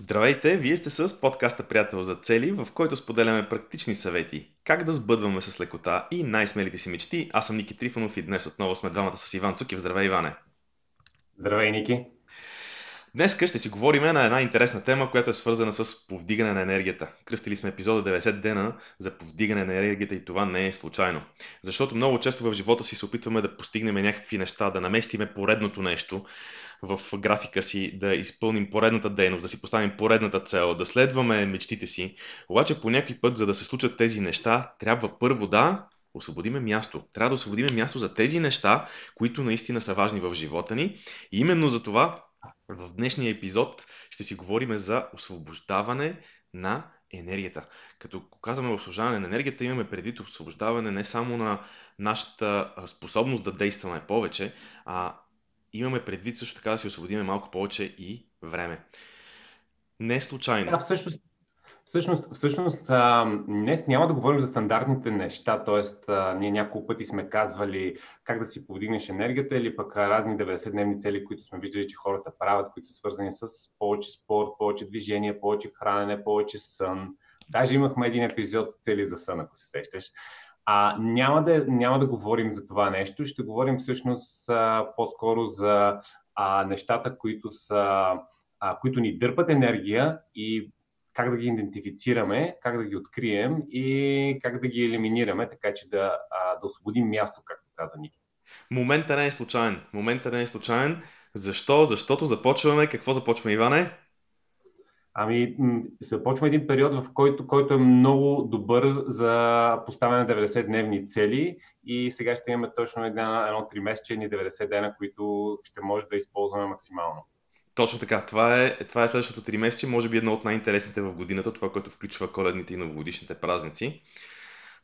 Здравейте, вие сте с подкаста Приятел за цели, в който споделяме практични съвети, как да сбъдваме с лекота и най-смелите си мечти. Аз съм Ники Трифонов и днес отново сме двамата с Иван Цукив. Здравей, Иване! Здравей, Ники! Днес ще си говорим на една интересна тема, която е свързана с повдигане на енергията. Кръстили сме епизода 90 дена за повдигане на енергията и това не е случайно. Защото много често в живота си се опитваме да постигнем някакви неща, да наместиме поредното нещо, в графика си, да изпълним поредната дейност, да си поставим поредната цел, да следваме мечтите си. Обаче по някой път, за да се случат тези неща, трябва първо да освободиме място. Трябва да освободиме място за тези неща, които наистина са важни в живота ни. И именно за това в днешния епизод ще си говорим за освобождаване на енергията. Като казваме освобождаване на енергията, имаме предвид освобождаване не само на нашата способност да действаме повече, а имаме предвид също така да си освободиме малко повече и време. Не случайно. Да, всъщност, всъщност, всъщност а, днес няма да говорим за стандартните неща, т.е. ние няколко пъти сме казвали как да си повдигнеш енергията или пък разни 90-дневни цели, които сме виждали, че хората правят, които са свързани с повече спорт, повече движение, повече хранене, повече сън. Даже имахме един епизод цели за сън, ако се сещаш. А, няма, да, няма да говорим за това нещо, ще говорим всъщност а, по-скоро за а, нещата, които, са, а, които ни дърпат енергия и как да ги идентифицираме, как да ги открием и как да ги елиминираме, така че да, а, да освободим място, както каза Ники. Момента не е случайен. Момента не е случайен. Защо? Защото започваме. Какво започваме, Иване? Ами, започва един период, в който, който е много добър за поставяне на 90-дневни цели и сега ще имаме точно една, едно 3 месече, 90 дена, които ще може да използваме максимално. Точно така. Това е, това е следващото 3 месече, може би едно от най-интересните в годината, това, което включва коледните и новогодишните празници.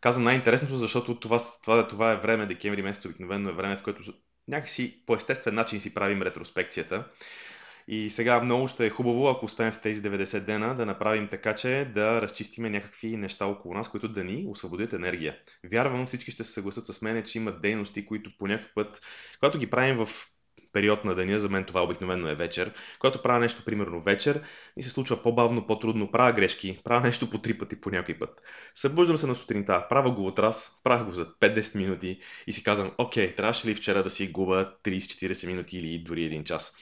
Казвам най-интересното, защото това, това, това е време, декември месец обикновено е време, в което някакси по естествен начин си правим ретроспекцията. И сега много ще е хубаво, ако успеем в тези 90 дена да направим така, че да разчистиме някакви неща около нас, които да ни освободят енергия. Вярвам, всички ще се съгласят с мен, че има дейности, които по някакъв път, когато ги правим в период на деня, за мен това обикновено е вечер. Когато правя нещо, примерно вечер, и се случва по-бавно, по-трудно, правя грешки, правя нещо по три пъти по някой път. Събуждам се на сутринта, правя го от раз, правя го за 5-10 минути и си казвам, окей, трябваше ли вчера да си губа 30-40 минути или дори един час.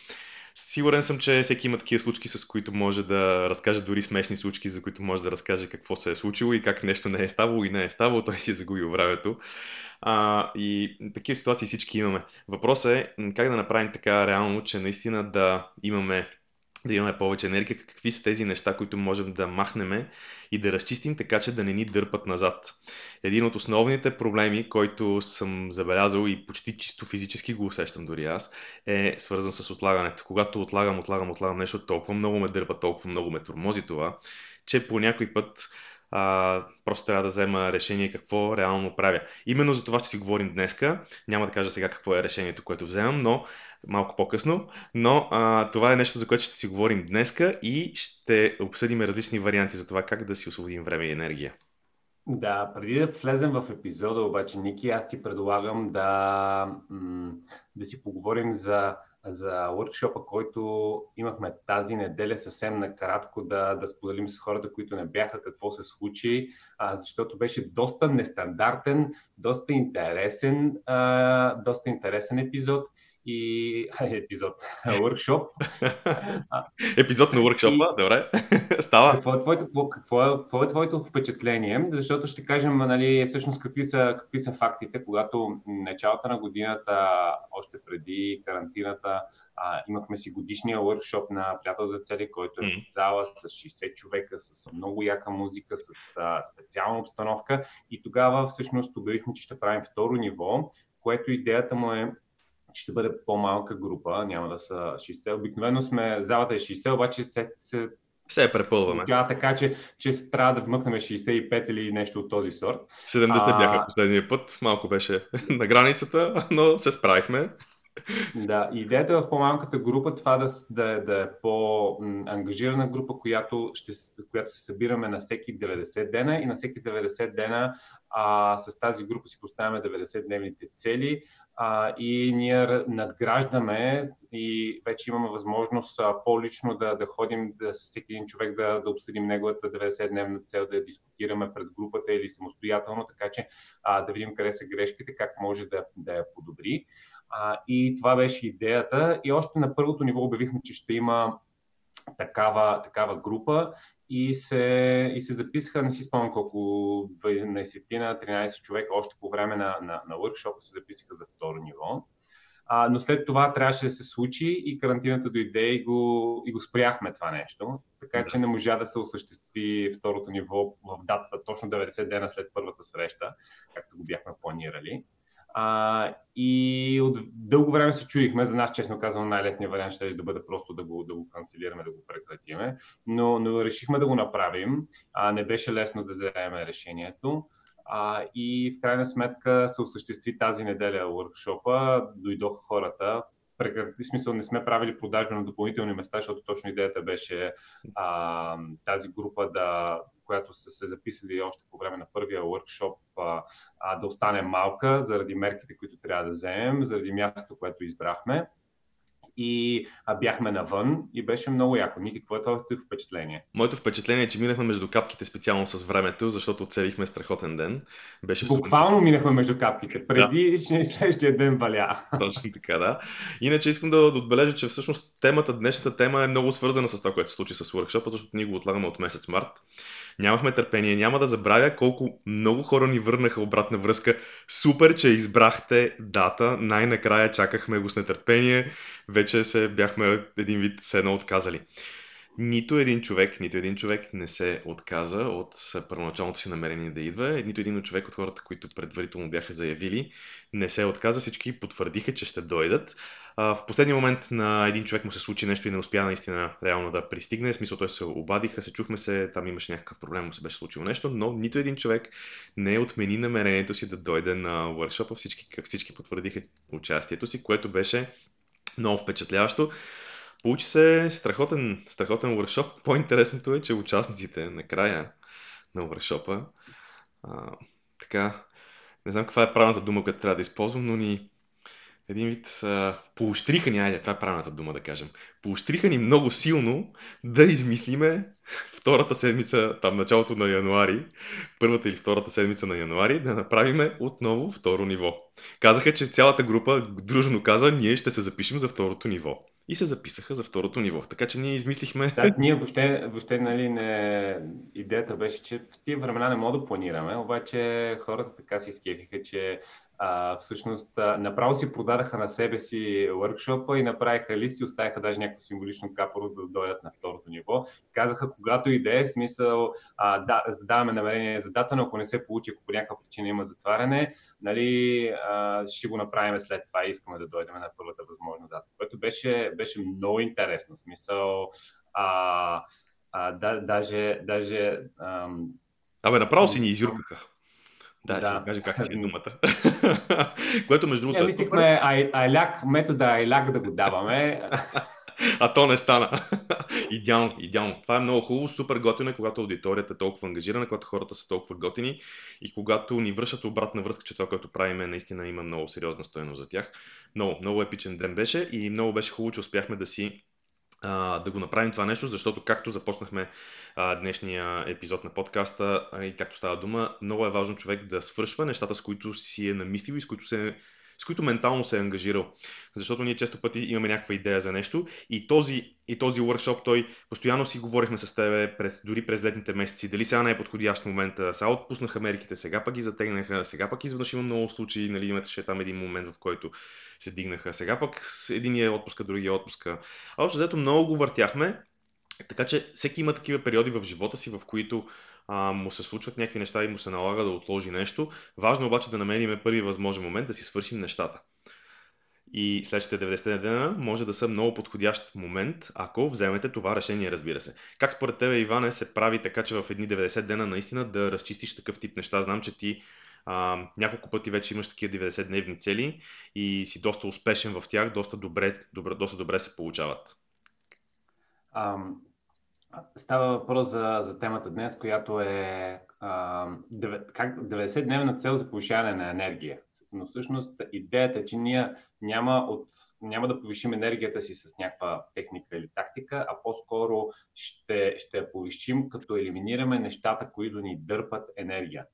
Сигурен съм, че всеки има такива случки, с които може да разкаже дори смешни случки, за които може да разкаже какво се е случило и как нещо не е ставало и не е ставало, той си е загубил времето. А, и такива ситуации всички имаме. Въпросът е как да направим така реално, че наистина да имаме да имаме повече енергия, какви са тези неща, които можем да махнем и да разчистим така, че да не ни дърпат назад. Един от основните проблеми, който съм забелязал и почти чисто физически го усещам дори аз, е свързан с отлагането. Когато отлагам, отлагам, отлагам нещо, толкова много ме дърпа, толкова много ме тормози това, че по някой път а, просто трябва да взема решение какво реално правя. Именно за това ще си говорим днеска. Няма да кажа сега какво е решението, което вземам, но малко по-късно. Но а, това е нещо, за което ще си говорим днеска и ще обсъдим различни варианти за това как да си освободим време и енергия. Да, преди да влезем в епизода, обаче, Ники, аз ти предлагам да, да си поговорим за за workshop който имахме тази неделя, съвсем накратко да, да споделим с хората, които не бяха какво се случи, а, защото беше доста нестандартен, доста интересен, а, доста интересен епизод и епизод, workshop. епизод на workshop, добре, става. Какво е, твоето, какво, е, какво е твоето впечатление? Защото ще кажем нали, всъщност какви са, какви са фактите, когато началото на годината, още преди карантината, а, имахме си годишния workshop на Приятел за цели, който е в зала с 60 човека, с много яка музика, с а, специална обстановка и тогава всъщност обявихме, че ще правим второ ниво, което идеята му е ще бъде по-малка група, няма да са 60. Обикновено сме, залата е 60, обаче се, се се препълваме. Тя така, че, че трябва да вмъкнем 65 или нещо от този сорт. 70 а... бяха последния път, малко беше на границата, но се справихме. Да, идеята е в по-малката група това да, да, да е по-ангажирана група, която, ще, която се събираме на всеки 90 дена и на всеки 90 дена а, с тази група си поставяме 90-дневните цели а, и ние надграждаме и вече имаме възможност а, по-лично да, да ходим да, с всеки един човек да, да обсъдим неговата 90-дневна цел, да я дискутираме пред групата или самостоятелно, така че а, да видим къде са грешките, как може да, да я подобри. А, и това беше идеята. И още на първото ниво обявихме, че ще има такава, такава група и се, и се записаха, не си спомням колко, 12-13 човека още по време на, на, на workshop се записаха за второ ниво. А, но след това трябваше да се случи и карантината дойде и го, и го спряхме това нещо. Така че не можа да се осъществи второто ниво в датата точно 90 дена след първата среща, както го бяхме планирали. А, и от дълго време се чуихме, за нас, честно казвам, най-лесният вариант ще е да бъде просто да го, да го канцелираме, да го прекратиме, но, но решихме да го направим. А, не беше лесно да вземем решението. А, и в крайна сметка се осъществи тази неделя workshop дойдоха хората, прекрати смисъл не сме правили продажби на допълнителни места, защото точно идеята беше а, тази група, да, която са се записали още по време на първия workshop, а, а, да остане малка заради мерките, които трябва да вземем, заради мястото, което избрахме и а, бяхме навън и беше много яко. Ники, какво е твоето впечатление? Моето впечатление е, че минахме между капките специално с времето, защото оцелихме страхотен ден. Беше Буквално супер... минахме между капките, преди да. следващия ден валя. Точно така, да. Иначе искам да, да отбележа, че всъщност темата, днешната тема е много свързана с това, което се случи с workshop, защото ние го отлагаме от месец март. Нямахме търпение. Няма да забравя колко много хора ни върнаха обратна връзка. Супер, че избрахте дата. Най-накрая чакахме го с нетърпение. Вече се бяхме един вид се едно отказали нито един човек, нито един човек не се отказа от първоначалното си намерение да идва. Нито един човек от хората, които предварително бяха заявили, не се отказа. Всички потвърдиха, че ще дойдат. в последния момент на един човек му се случи нещо и не успя наистина реално да пристигне. В смисъл той се обадиха, се чухме се, там имаше някакъв проблем, му се беше случило нещо, но нито един човек не отмени намерението си да дойде на workshop. Всички, всички потвърдиха участието си, което беше много впечатляващо. Получи се страхотен, страхотен workshop. По-интересното е, че участниците накрая на workshop така, не знам каква е правилната дума, която трябва да използвам, но ни един вид а, поощриха ни, айде, това е правилната дума да кажем, поощриха ни много силно да измислиме втората седмица, там началото на януари, първата или втората седмица на януари, да направиме отново второ ниво. Казаха, че цялата група дружно каза, ние ще се запишем за второто ниво и се записаха за второто ниво. Така че ние измислихме... Да, ние въобще, въобще нали, не... идеята беше, че в тия времена не мога да планираме, обаче хората така си изкефиха, че а, всъщност а, направо си продадаха на себе си въркшопа и направиха листи, оставиха даже някакво символично капоро, за да дойдат на второто ниво. Казаха, когато иде, смисъл, а, да, задаваме намерение за дата, но ако не се получи, ако по някаква причина има затваряне, нали, а, ще го направим след това и искаме да дойдем на първата възможна дата. Което беше, беше много интересно. Смисъл, а, а, да, даже, даже ам... Абе, направо си ни изюркаха. Да, да. да кажа как си е думата. Което между другото. Е, мислихме Айляк, метода Айляк да го даваме. а то не стана. идеално, идеално. Това е много хубаво, супер готино е, когато аудиторията е толкова ангажирана, когато хората са толкова готини и когато ни връщат обратна връзка, че това, което правиме, наистина има много сериозна стоеност за тях. Много, много епичен ден беше и много беше хубаво, че успяхме да си да го направим това нещо, защото както започнахме а, днешния епизод на подкаста а, и както става дума, много е важно човек да свършва нещата, с които си е намислил и с които се с които ментално се е ангажирал. Защото ние често пъти имаме някаква идея за нещо и този, и този workshop, той постоянно си говорихме с тебе през, дори през летните месеци, дали сега не е подходящ момент, сега отпуснаха мерките, сега пък ги затегнаха, сега пък изведнъж има много случаи, нали, имаше там един момент, в който се дигнаха, сега пък единия е отпуска, другия е отпуска. А общо взето много го въртяхме, така че всеки има такива периоди в живота си, в които а, му се случват някакви неща и му се налага да отложи нещо. Важно обаче да намерим първи възможен момент да си свършим нещата. и следващите 90 дена може да са много подходящ момент, ако вземете това решение, разбира се. Как според тебе, Иване, се прави така, че в едни 90 дена наистина да разчистиш такъв тип неща? Знам, че ти а, няколко пъти вече имаш такива 90-дневни цели и си доста успешен в тях, доста добре, добре, доста добре се получават. Става въпрос за, за темата днес, която е а, 90-дневна цел за повишаване на енергия. Но всъщност идеята е, че ние няма, от, няма да повишим енергията си с някаква техника или тактика, а по-скоро ще, ще я повишим, като елиминираме нещата, които ни дърпат енергия.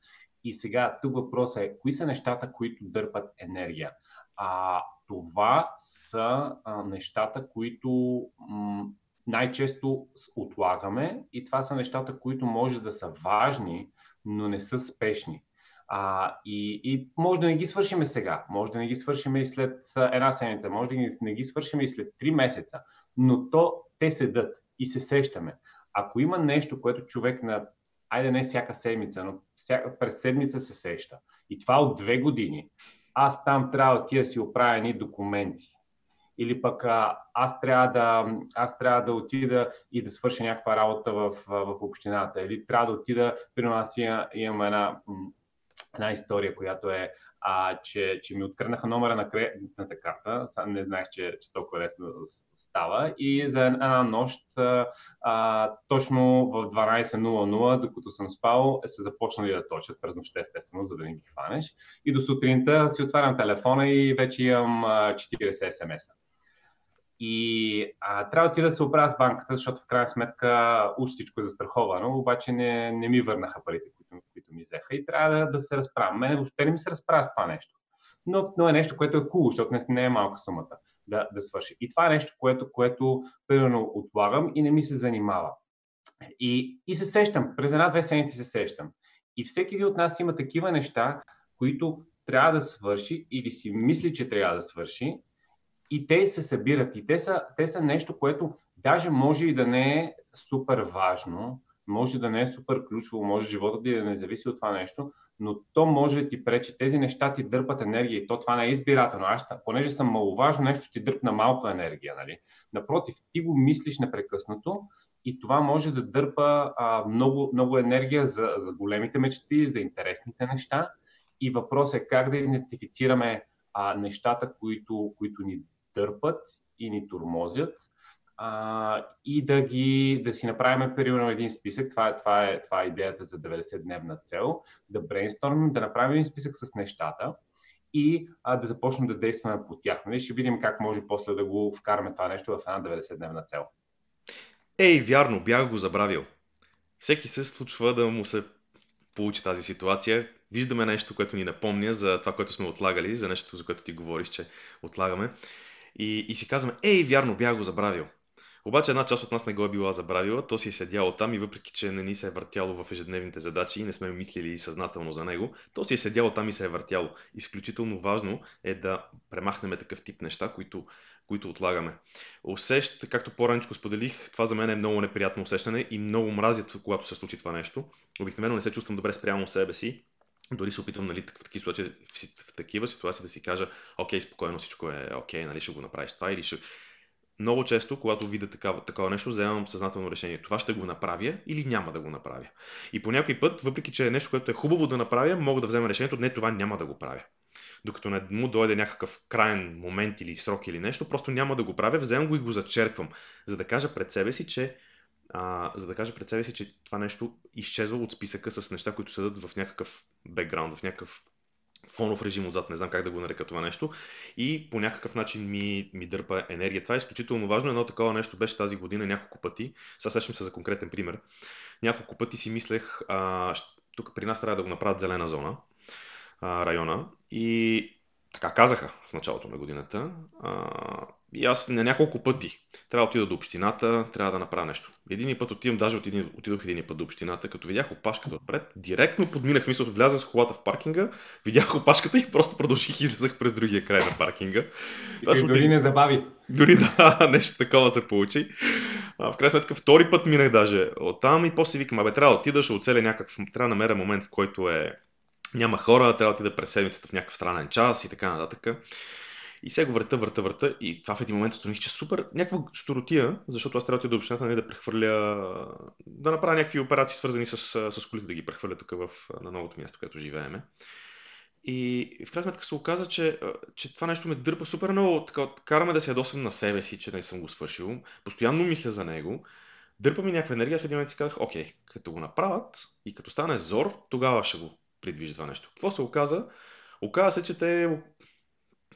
И сега тук въпросът е, кои са нещата, които дърпат енергия? А, това са а, нещата, които м- най-често отлагаме и това са нещата, които може да са важни, но не са спешни. А, и, и може да не ги свършиме сега, може да не ги свършиме и след една седмица, може да не ги свършиме и след три месеца, но то те седат и се сещаме. Ако има нещо, което човек на, айде не всяка седмица, но всяка, през седмица се сеща, и това от две години, аз там трябва да отида си оправя ни документи, или пък аз, трябва да, аз трябва да отида и да свърша някаква работа в, в общината, или трябва да отида, при нас имам една, една история, която е, а, че, че ми откърнаха номера на кредитната карта, не знаех, че, че толкова лесно става, и за една нощ, а, точно в 12.00, докато съм спал, се започнали да точат през нощта, естествено, за да не ги хванеш. И до сутринта си отварям телефона и вече имам 40 смс-а. И а, трябва да отида да се оправя с банката, защото в крайна сметка уж всичко е застраховано, обаче не, не ми върнаха парите, които, които ми взеха и трябва да, да се разправя. Мене въобще не ми се разправя с това нещо. Но, но е нещо, което е хубаво, защото не, не е малка сумата да, да свърши. И това е нещо, което, което примерно отлагам и не ми се занимава. И, и се сещам, през една-две седмици се сещам. И всеки един от нас има такива неща, които трябва да свърши или си мисли, че трябва да свърши, и те се събират. И те са, те са нещо, което даже може и да не е супер важно, може да не е супер ключово, може живота ти да не зависи от това нещо, но то може да ти пречи. Тези неща ти дърпат енергия и то това не е избирателно. Аз, понеже съм маловажно, нещо ти дърпна малка енергия. Нали? Напротив, ти го мислиш непрекъснато и това може да дърпа а, много, много енергия за, за големите мечти, за интересните неща. И въпросът е как да идентифицираме а, нещата, които, които ни дърпат и ни турмозят а, и да, ги, да си направим примерно един списък. Това, е, това, е, това е идеята за 90-дневна цел. Да брейнстормим, да направим един списък с нещата и а, да започнем да действаме по тях. Нали? Ще видим как може после да го вкараме това нещо в една 90-дневна цел. Ей, вярно, бях го забравил. Всеки се случва да му се получи тази ситуация. Виждаме нещо, което ни напомня за това, което сме отлагали, за нещо, за което ти говориш, че отлагаме и, и си казваме, ей, вярно, бях го забравил. Обаче една част от нас не го е била забравила, то си е седяло там и въпреки, че не ни се е въртяло в ежедневните задачи и не сме мислили съзнателно за него, то си е седяло там и се е въртяло. Изключително важно е да премахнем такъв тип неща, които, които отлагаме. Усещ, както по-раничко споделих, това за мен е много неприятно усещане и много мразят, когато се случи това нещо. Обикновено не се чувствам добре спрямо себе си дори се опитвам нали, в, такива ситуации, в такива ситуации да си кажа, окей, спокойно всичко е окей, нали, ще го направиш това или ще... Много често, когато видя такава, такова нещо, вземам съзнателно решение. Това ще го направя или няма да го направя. И по някой път, въпреки че е нещо, което е хубаво да направя, мога да взема решението, не, това няма да го правя. Докато не му дойде някакъв крайен момент или срок или нещо, просто няма да го правя, вземам го и го зачерквам, за да кажа пред себе си, че а, за да кажа пред себе си, че това нещо изчезва от списъка с неща, които седат в някакъв бекграунд, в някакъв фонов режим отзад, не знам как да го нарека това нещо, и по някакъв начин ми, ми дърпа енергия. Това е изключително важно. Едно такова нещо беше тази година няколко пъти. Сега сещам се за конкретен пример. Няколко пъти си мислех, а, тук при нас трябва да го направят зелена зона, а, района, и така казаха в началото на годината. А, и аз на няколко пъти трябва да отида до общината, трябва да направя нещо. Един път отивам, даже отидох, отидох един път до общината, като видях опашката отпред, директно подминах, смисъл, влязах с колата в паркинга, видях опашката и просто продължих и излезах през другия край на паркинга. И дори не забави. Дори да, нещо такова се получи. А, в крайна сметка втори път минах даже оттам и после викам, абе трябва да отида, ще оцеля някакъв, трябва да намеря момент, в който е няма хора, трябва да отида през седмицата в някакъв странен час и така нататък. И сега го върта, върта, върта и това в един момент установих, че супер, някаква штуротия, защото аз трябва да до общината нали, да прехвърля, да направя някакви операции свързани с, с колите, да ги прехвърля тук в, на новото място, където живееме. И в крайна сметка се оказа, че, че това нещо ме дърпа супер много, така, караме да се ядосвам на себе си, че не съм го свършил, постоянно мисля за него, дърпа ми някаква енергия, в един момент си казах, окей, като го направят и като стане зор, тогава ще го придвижи това нещо. Какво се оказа? Оказа се, че те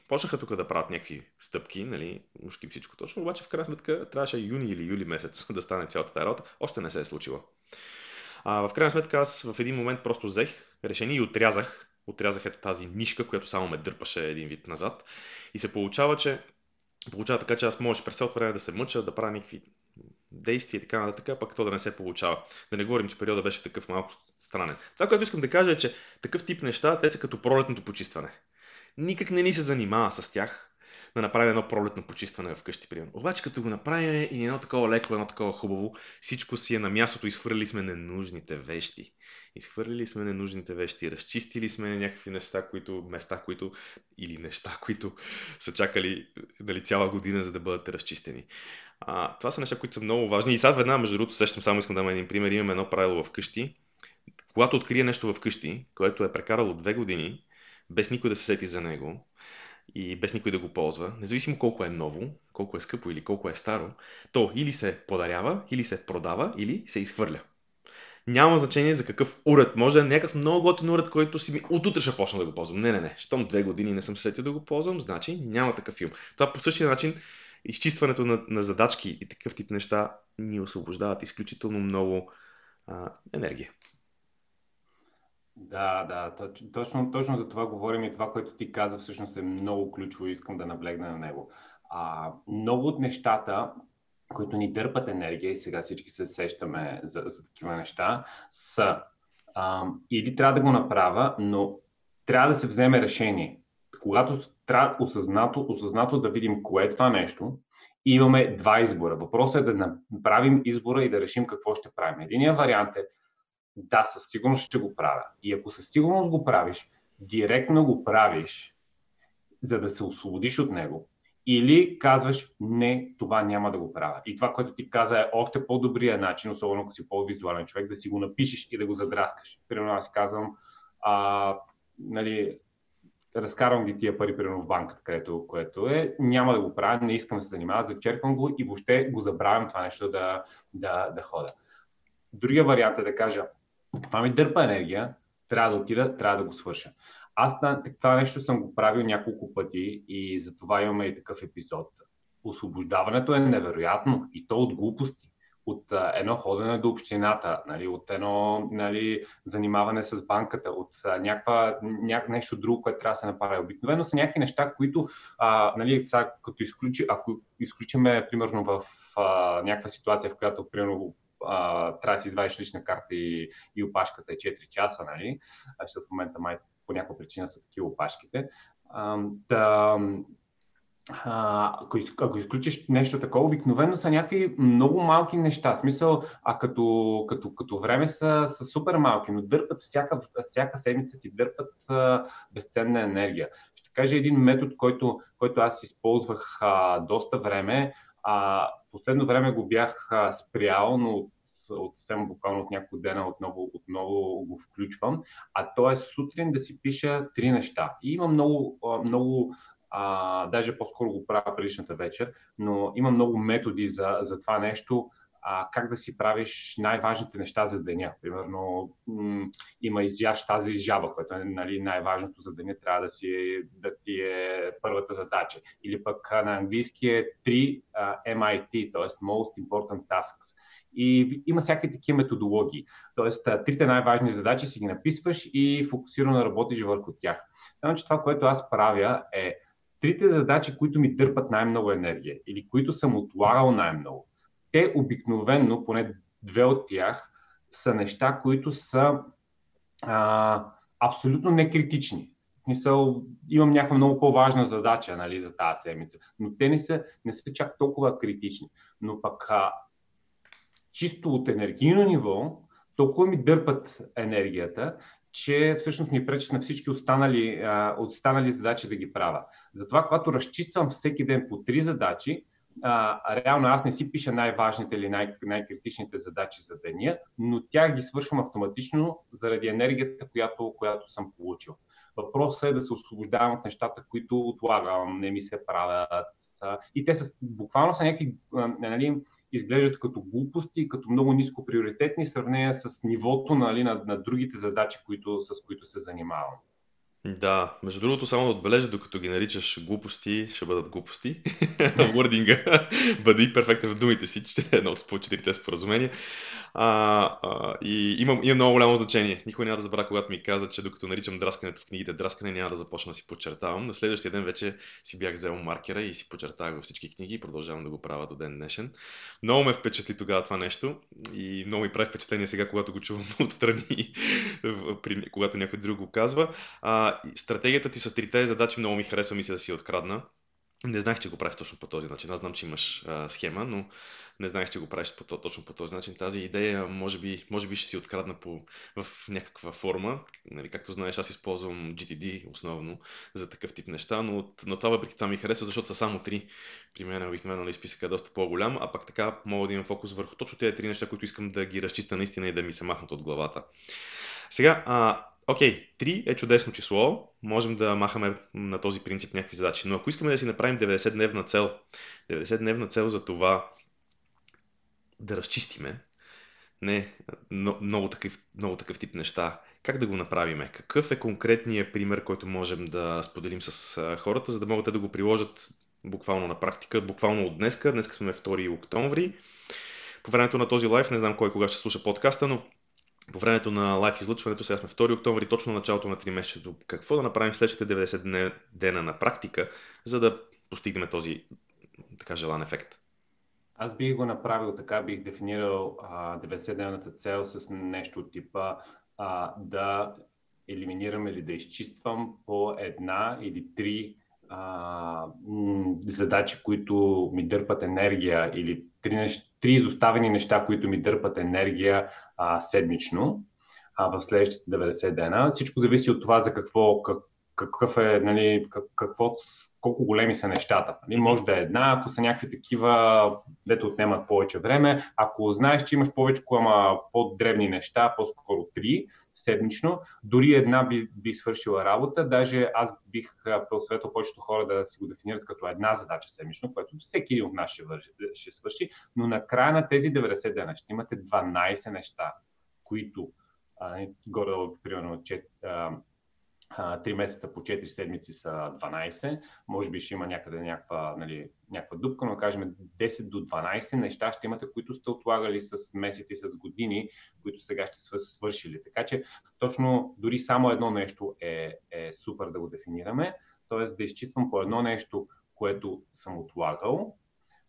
почнаха тук да правят някакви стъпки, нали, ушки всичко точно, обаче в крайна сметка трябваше юни или юли месец да стане цялата тази работа. Още не се е случила. А, в крайна сметка аз в един момент просто взех решение и отрязах, отрязах ето тази нишка, която само ме дърпаше един вид назад. И се получава, че получава така, че аз можеш през цялото време да се мъча, да правя някакви действия и така нататък, пък то да не се получава. Да не говорим, че периода беше такъв малко странен. Това, което искам да кажа е, че такъв тип неща, те са като пролетното почистване никак не ни се занимава с тях да направим едно пролетно почистване вкъщи, примерно. Обаче като го направим и едно такова леко, едно такова хубаво, всичко си е на мястото, изхвърлили сме ненужните вещи. Изхвърлили сме ненужните вещи, разчистили сме някакви неща, които, места, които, или неща, които са чакали нали, цяла година, за да бъдат разчистени. А, това са неща, които са много важни. И сега веднага, между другото, сещам, само искам да дам един пример. Имаме едно правило вкъщи. Когато открие нещо вкъщи, което е прекарало две години, без никой да се сети за него и без никой да го ползва, независимо колко е ново, колко е скъпо или колко е старо, то или се подарява, или се продава, или се изхвърля. Няма значение за какъв уред. Може да е някакъв много готин уред, който си ми от утре ще почна да го ползвам. Не, не, не. Щом две години не съм сетил да го ползвам, значи няма такъв филм. Това по същия начин изчистването на, на задачки и такъв тип неща ни освобождават изключително много а, енергия. Да, да, точно, точно за това говорим и това, което ти каза, всъщност е много ключово и искам да наблегна на него. А, много от нещата, които ни дърпат енергия и сега всички се сещаме за, за такива неща, са а, или трябва да го направя, но трябва да се вземе решение. Когато трябва осъзнато, осъзнато да видим кое е това нещо, имаме два избора. Въпросът е да направим избора и да решим какво ще правим. Единият вариант е да, със сигурност ще го правя. И ако със сигурност го правиш, директно го правиш, за да се освободиш от него, или казваш, не, това няма да го правя. И това, което ти каза е още по-добрия начин, особено ако си по-визуален човек, да си го напишеш и да го задраскаш. Примерно аз казвам, а, нали, разкарвам ги тия пари, примерно в банката, където което е, няма да го правя, не искам да се занимават, зачерпвам го и въобще го забравям това нещо да, да, да хода. Другия вариант е да кажа, това ми дърпа енергия, трябва да отида, трябва да го свърша. Аз това нещо съм го правил няколко пъти и за това имаме и такъв епизод. Освобождаването е невероятно и то от глупости от а, едно ходене до общината, нали, от едно нали, занимаване с банката, от а, някаква, няк, нещо друго, което трябва да се направи. Обикновено са някакви неща, които, а, нали, сега, като изключи, ако изключиме, примерно, в а, някаква ситуация, в която, примерно, а, трябва да си извадиш лична карта и, и опашката е 4 часа, нали? Защото в момента май по някаква причина са такива опашките. А, да, ако, ако изключиш нещо такова, обикновено са някакви много малки неща. Смисъл, а като, като, като време са, са супер малки, но дърпат всяка, всяка седмица ти дърпат а, безценна енергия. Ще кажа един метод, който, който аз използвах а, доста време. А, последно време го бях а, спрял, но от съвсем буквално от няколко дена отново, отново го включвам, а то е сутрин да си пиша три неща. И има много, много а, даже по-скоро го правя предишната вечер, но има много методи за, за това нещо, а, как да си правиш най-важните неща за деня. Примерно м- има изящ тази жаба, което е нали, най-важното за деня, трябва да, си, да ти е първата задача. Или пък на английски е 3 uh, MIT, т.е. Most Important Tasks. И има всякакви такива методологии. Тоест, трите най-важни задачи си ги написваш и фокусирано работиш върху тях. Само, че това, което аз правя е трите задачи, които ми дърпат най-много енергия или които съм отлагал най-много. Те обикновенно, поне две от тях, са неща, които са а, абсолютно некритични. Мисъл, имам някаква много по-важна задача нали, за тази седмица, но те не са, не са чак толкова критични. Но пък а, чисто от енергийно ниво, толкова ми дърпат енергията, че всъщност ми пречат на всички останали, останали задачи да ги правя. Затова, когато разчиствам всеки ден по три задачи, а, реално аз не си пиша най-важните или най- най-критичните задачи за деня, но тях ги свършвам автоматично заради енергията, която, която съм получил. Въпросът е да се освобождавам от нещата, които отлагам, не ми се правят. И те са, буквално са някакви, нали, изглеждат като глупости, като много ниско приоритетни в сравнение с нивото нали, на, на другите задачи, които, с които се занимавам. Да, между другото, само да отбележа, докато ги наричаш глупости, ще бъдат глупости. Вординга, бъди перфектен в думите си, че е едно от четирите споразумения. А, и има, има много голямо значение. Никой няма да забравя, когато ми каза, че докато наричам драскането в книгите драскане, няма да започна да си подчертавам. На следващия ден вече си бях взел маркера и си подчертавах във всички книги и продължавам да го правя до ден днешен. Много ме впечатли тогава това нещо и много ми прави впечатление сега, когато го чувам отстрани, когато някой друг го казва. А, стратегията ти с трите задачи много ми харесва, мисля да си открадна. Не знаех, че го правиш точно по този начин. Аз знам, че имаш а, схема, но не знаех, че го правиш по, точно по този начин. Тази идея, може би, може би ще си открадна по, в някаква форма. Нали, както знаеш, аз използвам GTD основно за такъв тип неща, но, но това въпреки това ми харесва, защото са само три. При мен обикновено нали, списъка е доста по-голям, а пак така мога да имам фокус върху точно тези три неща, които искам да ги разчиста наистина и да ми се махнат от главата. Сега, а, Окей, okay, 3 е чудесно число, можем да махаме на този принцип някакви задачи, но ако искаме да си направим 90-дневна цел, 90-дневна цел за това да разчистиме, не, но, много, такъв, много такъв тип неща, как да го направим? Какъв е конкретният пример, който можем да споделим с хората, за да могат да го приложат буквално на практика, буквално от днеска. Днеска сме 2 октомври. По времето на този лайф, не знам кой кога ще слуша подкаста, но по времето на лайф излъчването, сега сме 2 октомври, точно началото на 3 месеца. Какво да направим следващите 90 дена на практика, за да постигнем този така желан ефект? Аз бих го направил така, бих дефинирал 90-дневната цел с нещо от типа а, да елиминирам или да изчиствам по една или три а, задачи, които ми дърпат енергия или три, три изоставени неща, които ми дърпат енергия а, седмично а, в следващите 90 дена. Всичко зависи от това за какво, как, какъв е, нали, какво, колко големи са нещата. Нали, може да е една, ако са някакви такива, дето отнемат повече време. Ако знаеш, че имаш повече, ама по-древни неща, по-скоро три седмично, дори една би, би свършила работа. Даже аз бих посъветвал повечето хора да си го дефинират като една задача седмично, което всеки един от нас ще, ще свърши. Но на края на тези 90 дена ще имате 12 неща, които а, горе, примерно, Три месеца по 4 седмици са 12, може би ще има някъде някаква, нали, някаква дупка, но кажем 10 до 12 неща ще имате, които сте отлагали с месеци, с години, които сега ще са свършили. Така че точно дори само едно нещо е, е супер да го дефинираме, т.е. да изчиствам по едно нещо, което съм отлагал,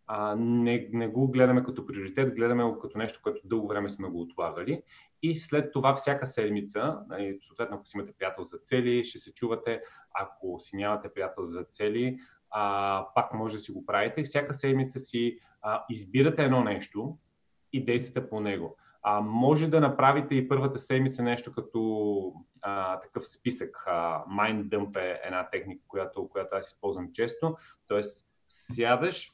а, не, не го гледаме като приоритет, гледаме го като нещо, което дълго време сме го отлагали. И след това всяка седмица, нали, съответно ако си имате приятел за цели, ще се чувате, ако си нямате приятел за цели, а, пак може да си го правите. Всяка седмица си а, избирате едно нещо и действате по него. А, може да направите и първата седмица нещо като а, такъв списък. А, mind dump е една техника, която, която аз използвам често. Тоест, сядаш,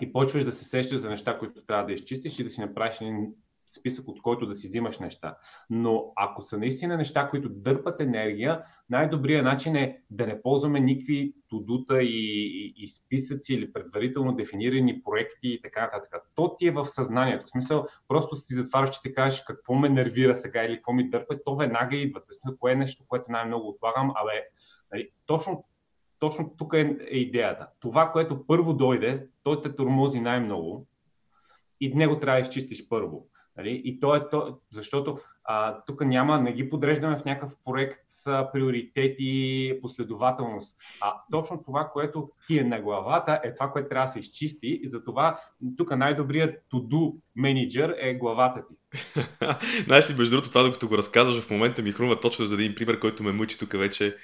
и почваш да се сещаш за неща, които трябва да изчистиш и да си направиш един списък, от който да си взимаш неща. Но ако са наистина неща, които дърпат енергия, най-добрият начин е да не ползваме никакви тудута и, и, и списъци или предварително дефинирани проекти и така нататък. То ти е в съзнанието. В смисъл, просто си затваряш, че ти кажеш какво ме нервира сега или какво ми дърпа, то веднага идва. Тоест, кое е нещо, което най-много отлагам, абе, нали, точно точно тук е, е идеята. Това, което първо дойде, той те тормози най-много и него трябва да изчистиш първо. Нали? И то е то, защото а, тук няма, не ги подреждаме в някакъв проект с приоритети, последователност. А точно това, което ти е на главата, е това, което трябва да се изчисти. И затова тук най-добрият to-do менеджер е главата ти. Знаеш ли, между другото, това, докато го разказваш, в момента ми хрумва точно за един пример, който ме мъчи тук вече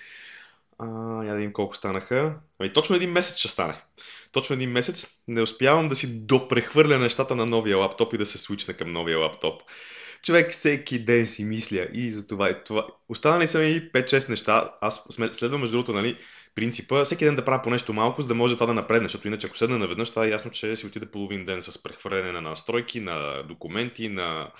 а, я да видим колко станаха. Ами, точно един месец ще стане. Точно един месец не успявам да си допрехвърля нещата на новия лаптоп и да се свична към новия лаптоп. човек всеки ден си мисля и за това. И това. Останали са ми 5-6 неща. Аз следвам между другото, нали, принципа всеки ден да правя по нещо малко, за да може това да напредне, защото иначе ако седна наведнъж, това е ясно, че си отиде половин ден с прехвърляне на настройки, на документи, на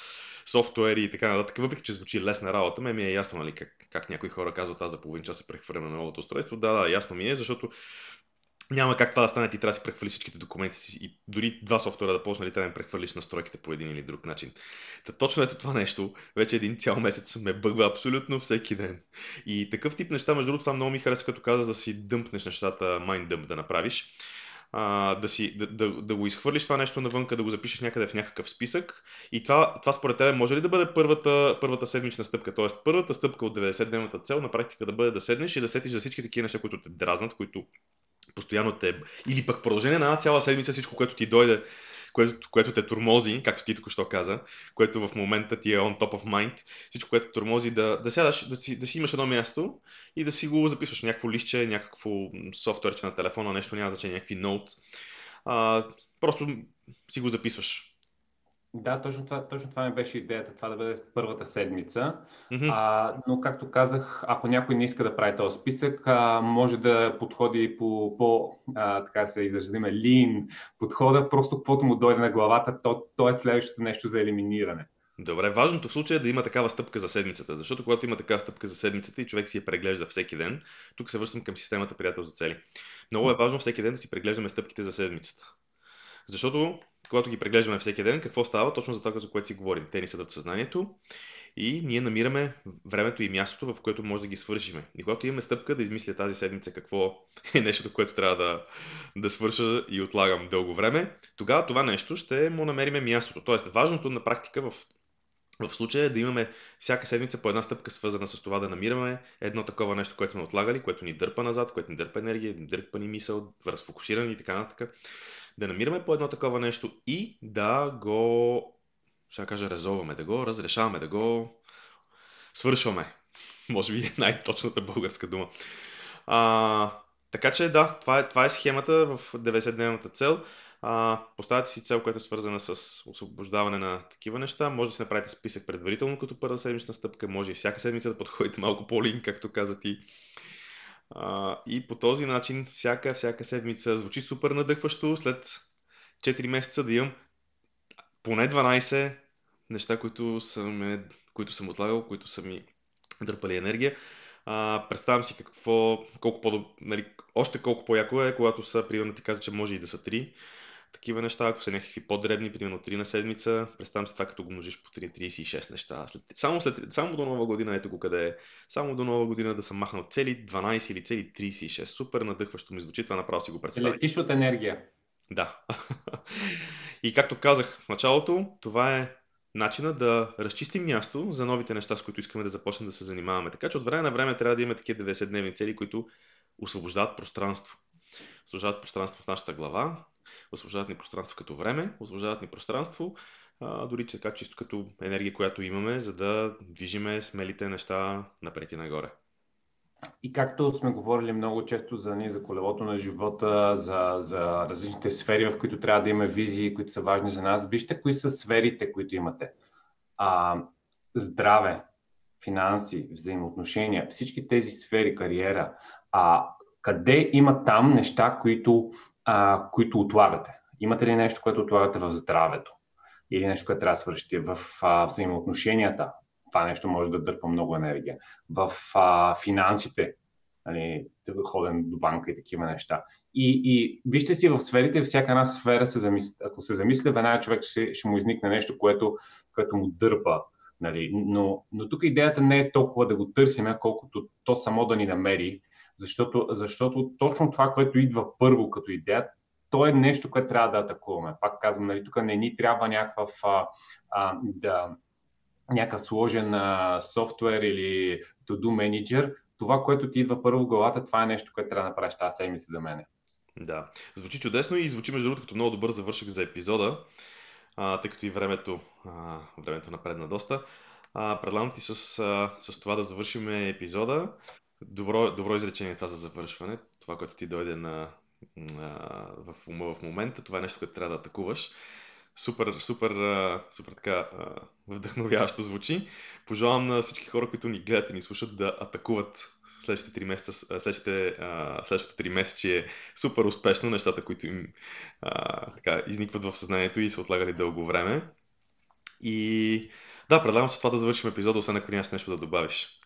софтуери и така нататък. Въпреки, че звучи лесна работа, ме ми е ясно, нали, как, как някои хора казват, аз за половин час се прехвърлям на новото устройство. Да, да, ясно ми е, защото няма как това да стане, ти трябва да си прехвърлиш всичките документи си и дори два софтуера да почне, нали, трябва да прехвърлиш настройките по един или друг начин. Та точно ето това нещо, вече един цял месец ме бъгва абсолютно всеки ден. И такъв тип неща, между другото, това много ми харесва, като каза да си дъмпнеш нещата, mind dump да направиш. А, да, си, да, да, да, го изхвърлиш това нещо навънка, да го запишеш някъде в някакъв списък. И това, това според тебе може ли да бъде първата, първата седмична стъпка? Тоест, първата стъпка от 90-дневната цел на практика да бъде да седнеш и да сетиш за всички такива неща, които те дразнат, които постоянно те... Или пък продължение на една цяла седмица всичко, което ти дойде, което, което те турмози, както ти току-що каза, което в момента ти е on top of mind, всичко, което турмози, да, да сядаш, да си, да си имаш едно място и да си го записваш някакво лище, някакво софтуерче на телефона, нещо няма значение, някакви ноутс. А, просто си го записваш. Да, точно това, точно това ми беше идеята, това да бъде първата седмица. Mm-hmm. А, но както казах, ако някой не иска да прави този списък, а, може да подходи по, по а, така се изразиме, лин подхода, просто каквото му дойде на главата, то, то е следващото нещо за елиминиране. Добре, важното в случая е да има такава стъпка за седмицата, защото когато има такава стъпка за седмицата и човек си я преглежда всеки ден, тук се връщам към системата приятел за цели. Много е важно всеки ден да си преглеждаме стъпките за седмицата. Защото когато ги преглеждаме всеки ден, какво става? Точно за това, за което си говорим. Те ни съдат съзнанието и ние намираме времето и мястото, в което може да ги свършим. И когато имаме стъпка да измисля тази седмица какво е нещото, което трябва да, да свърша и отлагам дълго време, тогава това нещо ще му намериме мястото. Тоест, важното на практика в в случая е да имаме всяка седмица по една стъпка свързана с това да намираме едно такова нещо, което сме отлагали, което ни дърпа назад, което ни дърпа енергия, ни дърпа ни мисъл, разфокусирани и така нататък да намираме по едно такова нещо и да го, ще кажа, резоваме, да го разрешаваме, да го свършваме. Може би е най-точната българска дума. А, така че да, това е, това е схемата в 90-дневната цел. А, поставяте си цел, която е свързана с освобождаване на такива неща. Може да си направите списък предварително като първа седмична стъпка. Може и всяка седмица да подходите малко по-лин, както каза ти. А, и по този начин всяка, всяка седмица звучи супер надъхващо. След 4 месеца да имам поне 12 неща, които съм, които съм отлагал, които са ми дърпали енергия. А, представям си какво, колко по нали, още колко по-яко е, когато са, примерно ти каза, че може и да са 3 такива неща, ако са някакви по-дребни, примерно 3 на седмица, представям си това като го множиш по 3, 36 неща. След, само, след, само до нова година, ето го къде е, само до нова година да съм махнал цели 12 или цели 36. Супер надъхващо ми звучи, това направо си го представям. Летиш от енергия. Да. И както казах в началото, това е начина да разчистим място за новите неща, с които искаме да започнем да се занимаваме. Така че от време на време трябва да имаме такива 90-дневни цели, които освобождават пространство. Освобождават пространство в нашата глава, освобождават ни пространство като време, освобождават ни пространство, а, дори така чисто като енергия, която имаме, за да движиме смелите неща напред и нагоре. И както сме говорили много често за, ние, за колелото на живота, за, за различните сфери, в които трябва да има визии, които са важни за нас, вижте кои са сферите, които имате. А, здраве, финанси, взаимоотношения, всички тези сфери, кариера, а, къде има там неща, които а, които отлагате? Имате ли нещо, което отлагате в здравето? Или нещо, което трябва да свършите в а, взаимоотношенията? Това нещо може да дърпа много енергия. В а, финансите, нали, ходен до банка и такива неща. И, и вижте си в сферите, всяка една сфера се замисля. Ако се замисля, веднага човек ще, ще му изникне нещо, което, което му дърпа. Нали. Но, но тук идеята не е толкова да го търсиме, колкото то само да ни намери защото, защото точно това, което идва първо като идея, то е нещо, което трябва да атакуваме. Пак казвам, нали, тук не ни трябва някакъв, а, а, да, някакъв сложен а, софтуер или to-do manager. Това, което ти идва първо в главата, това е нещо, което трябва да направиш тази седмица за мен. Да, звучи чудесно и звучи между другото като много добър завършък за епизода, а, тъй като и времето, а, времето напредна доста. А, предлагам ти с, а, с това да завършим епизода. Добро, добро изречение това за завършване. Това, което ти дойде на, на, в ума в момента, това е нещо, което трябва да атакуваш. Супер, супер, супер така вдъхновяващо звучи. Пожелавам на всички хора, които ни гледат и ни слушат да атакуват следващите 3 месеца, следващите, следващото 3 месече супер успешно нещата, които им така, изникват в съзнанието и са отлагали дълго време. И да, предлагам се това да завършим епизода, освен ако нямаш нещо да добавиш.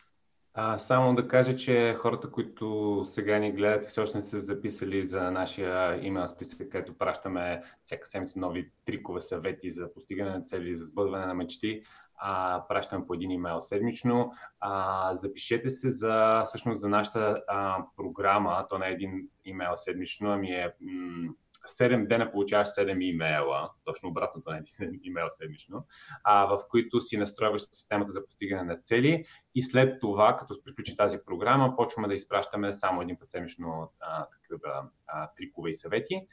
А, само да кажа, че хората, които сега ни гледат и още не са записали за нашия имейл списък, където пращаме всяка седмица нови трикове, съвети за постигане на цели, за сбъдване на мечти, а, пращам по един имейл седмично. А, запишете се за, всъщност, за нашата а, програма, то не е един имейл седмично, ами е м- 7 дена получаваш 7 имейла, точно обратното на един имейл седмично, а, в които си настройваш системата за постигане на цели и след това, като приключи тази програма, почваме да изпращаме само един път седмично а, такива а, трикове и съвети.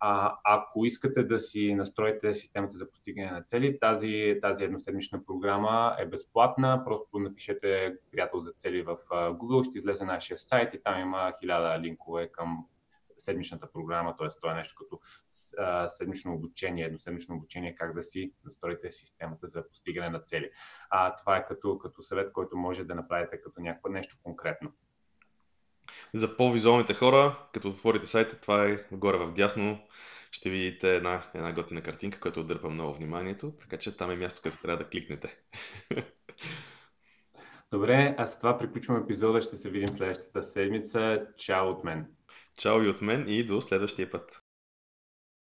А, ако искате да си настроите системата за постигане на цели, тази, тази едноседмична програма е безплатна. Просто напишете приятел за цели в Google, ще излезе нашия сайт и там има хиляда линкове към седмичната програма, т.е. това е нещо като седмично обучение, едноседмично обучение, как да си настроите системата за постигане на цели. А, това е като, като съвет, който може да направите като някакво нещо конкретно. За по-визуалните хора, като отворите сайта, това е горе в дясно, ще видите една, една готина картинка, която отдърпа много вниманието, така че там е място, където трябва да кликнете. Добре, а с това приключвам епизода. Ще се видим следващата седмица. Чао от мен! Чао и от мен и до следващия път.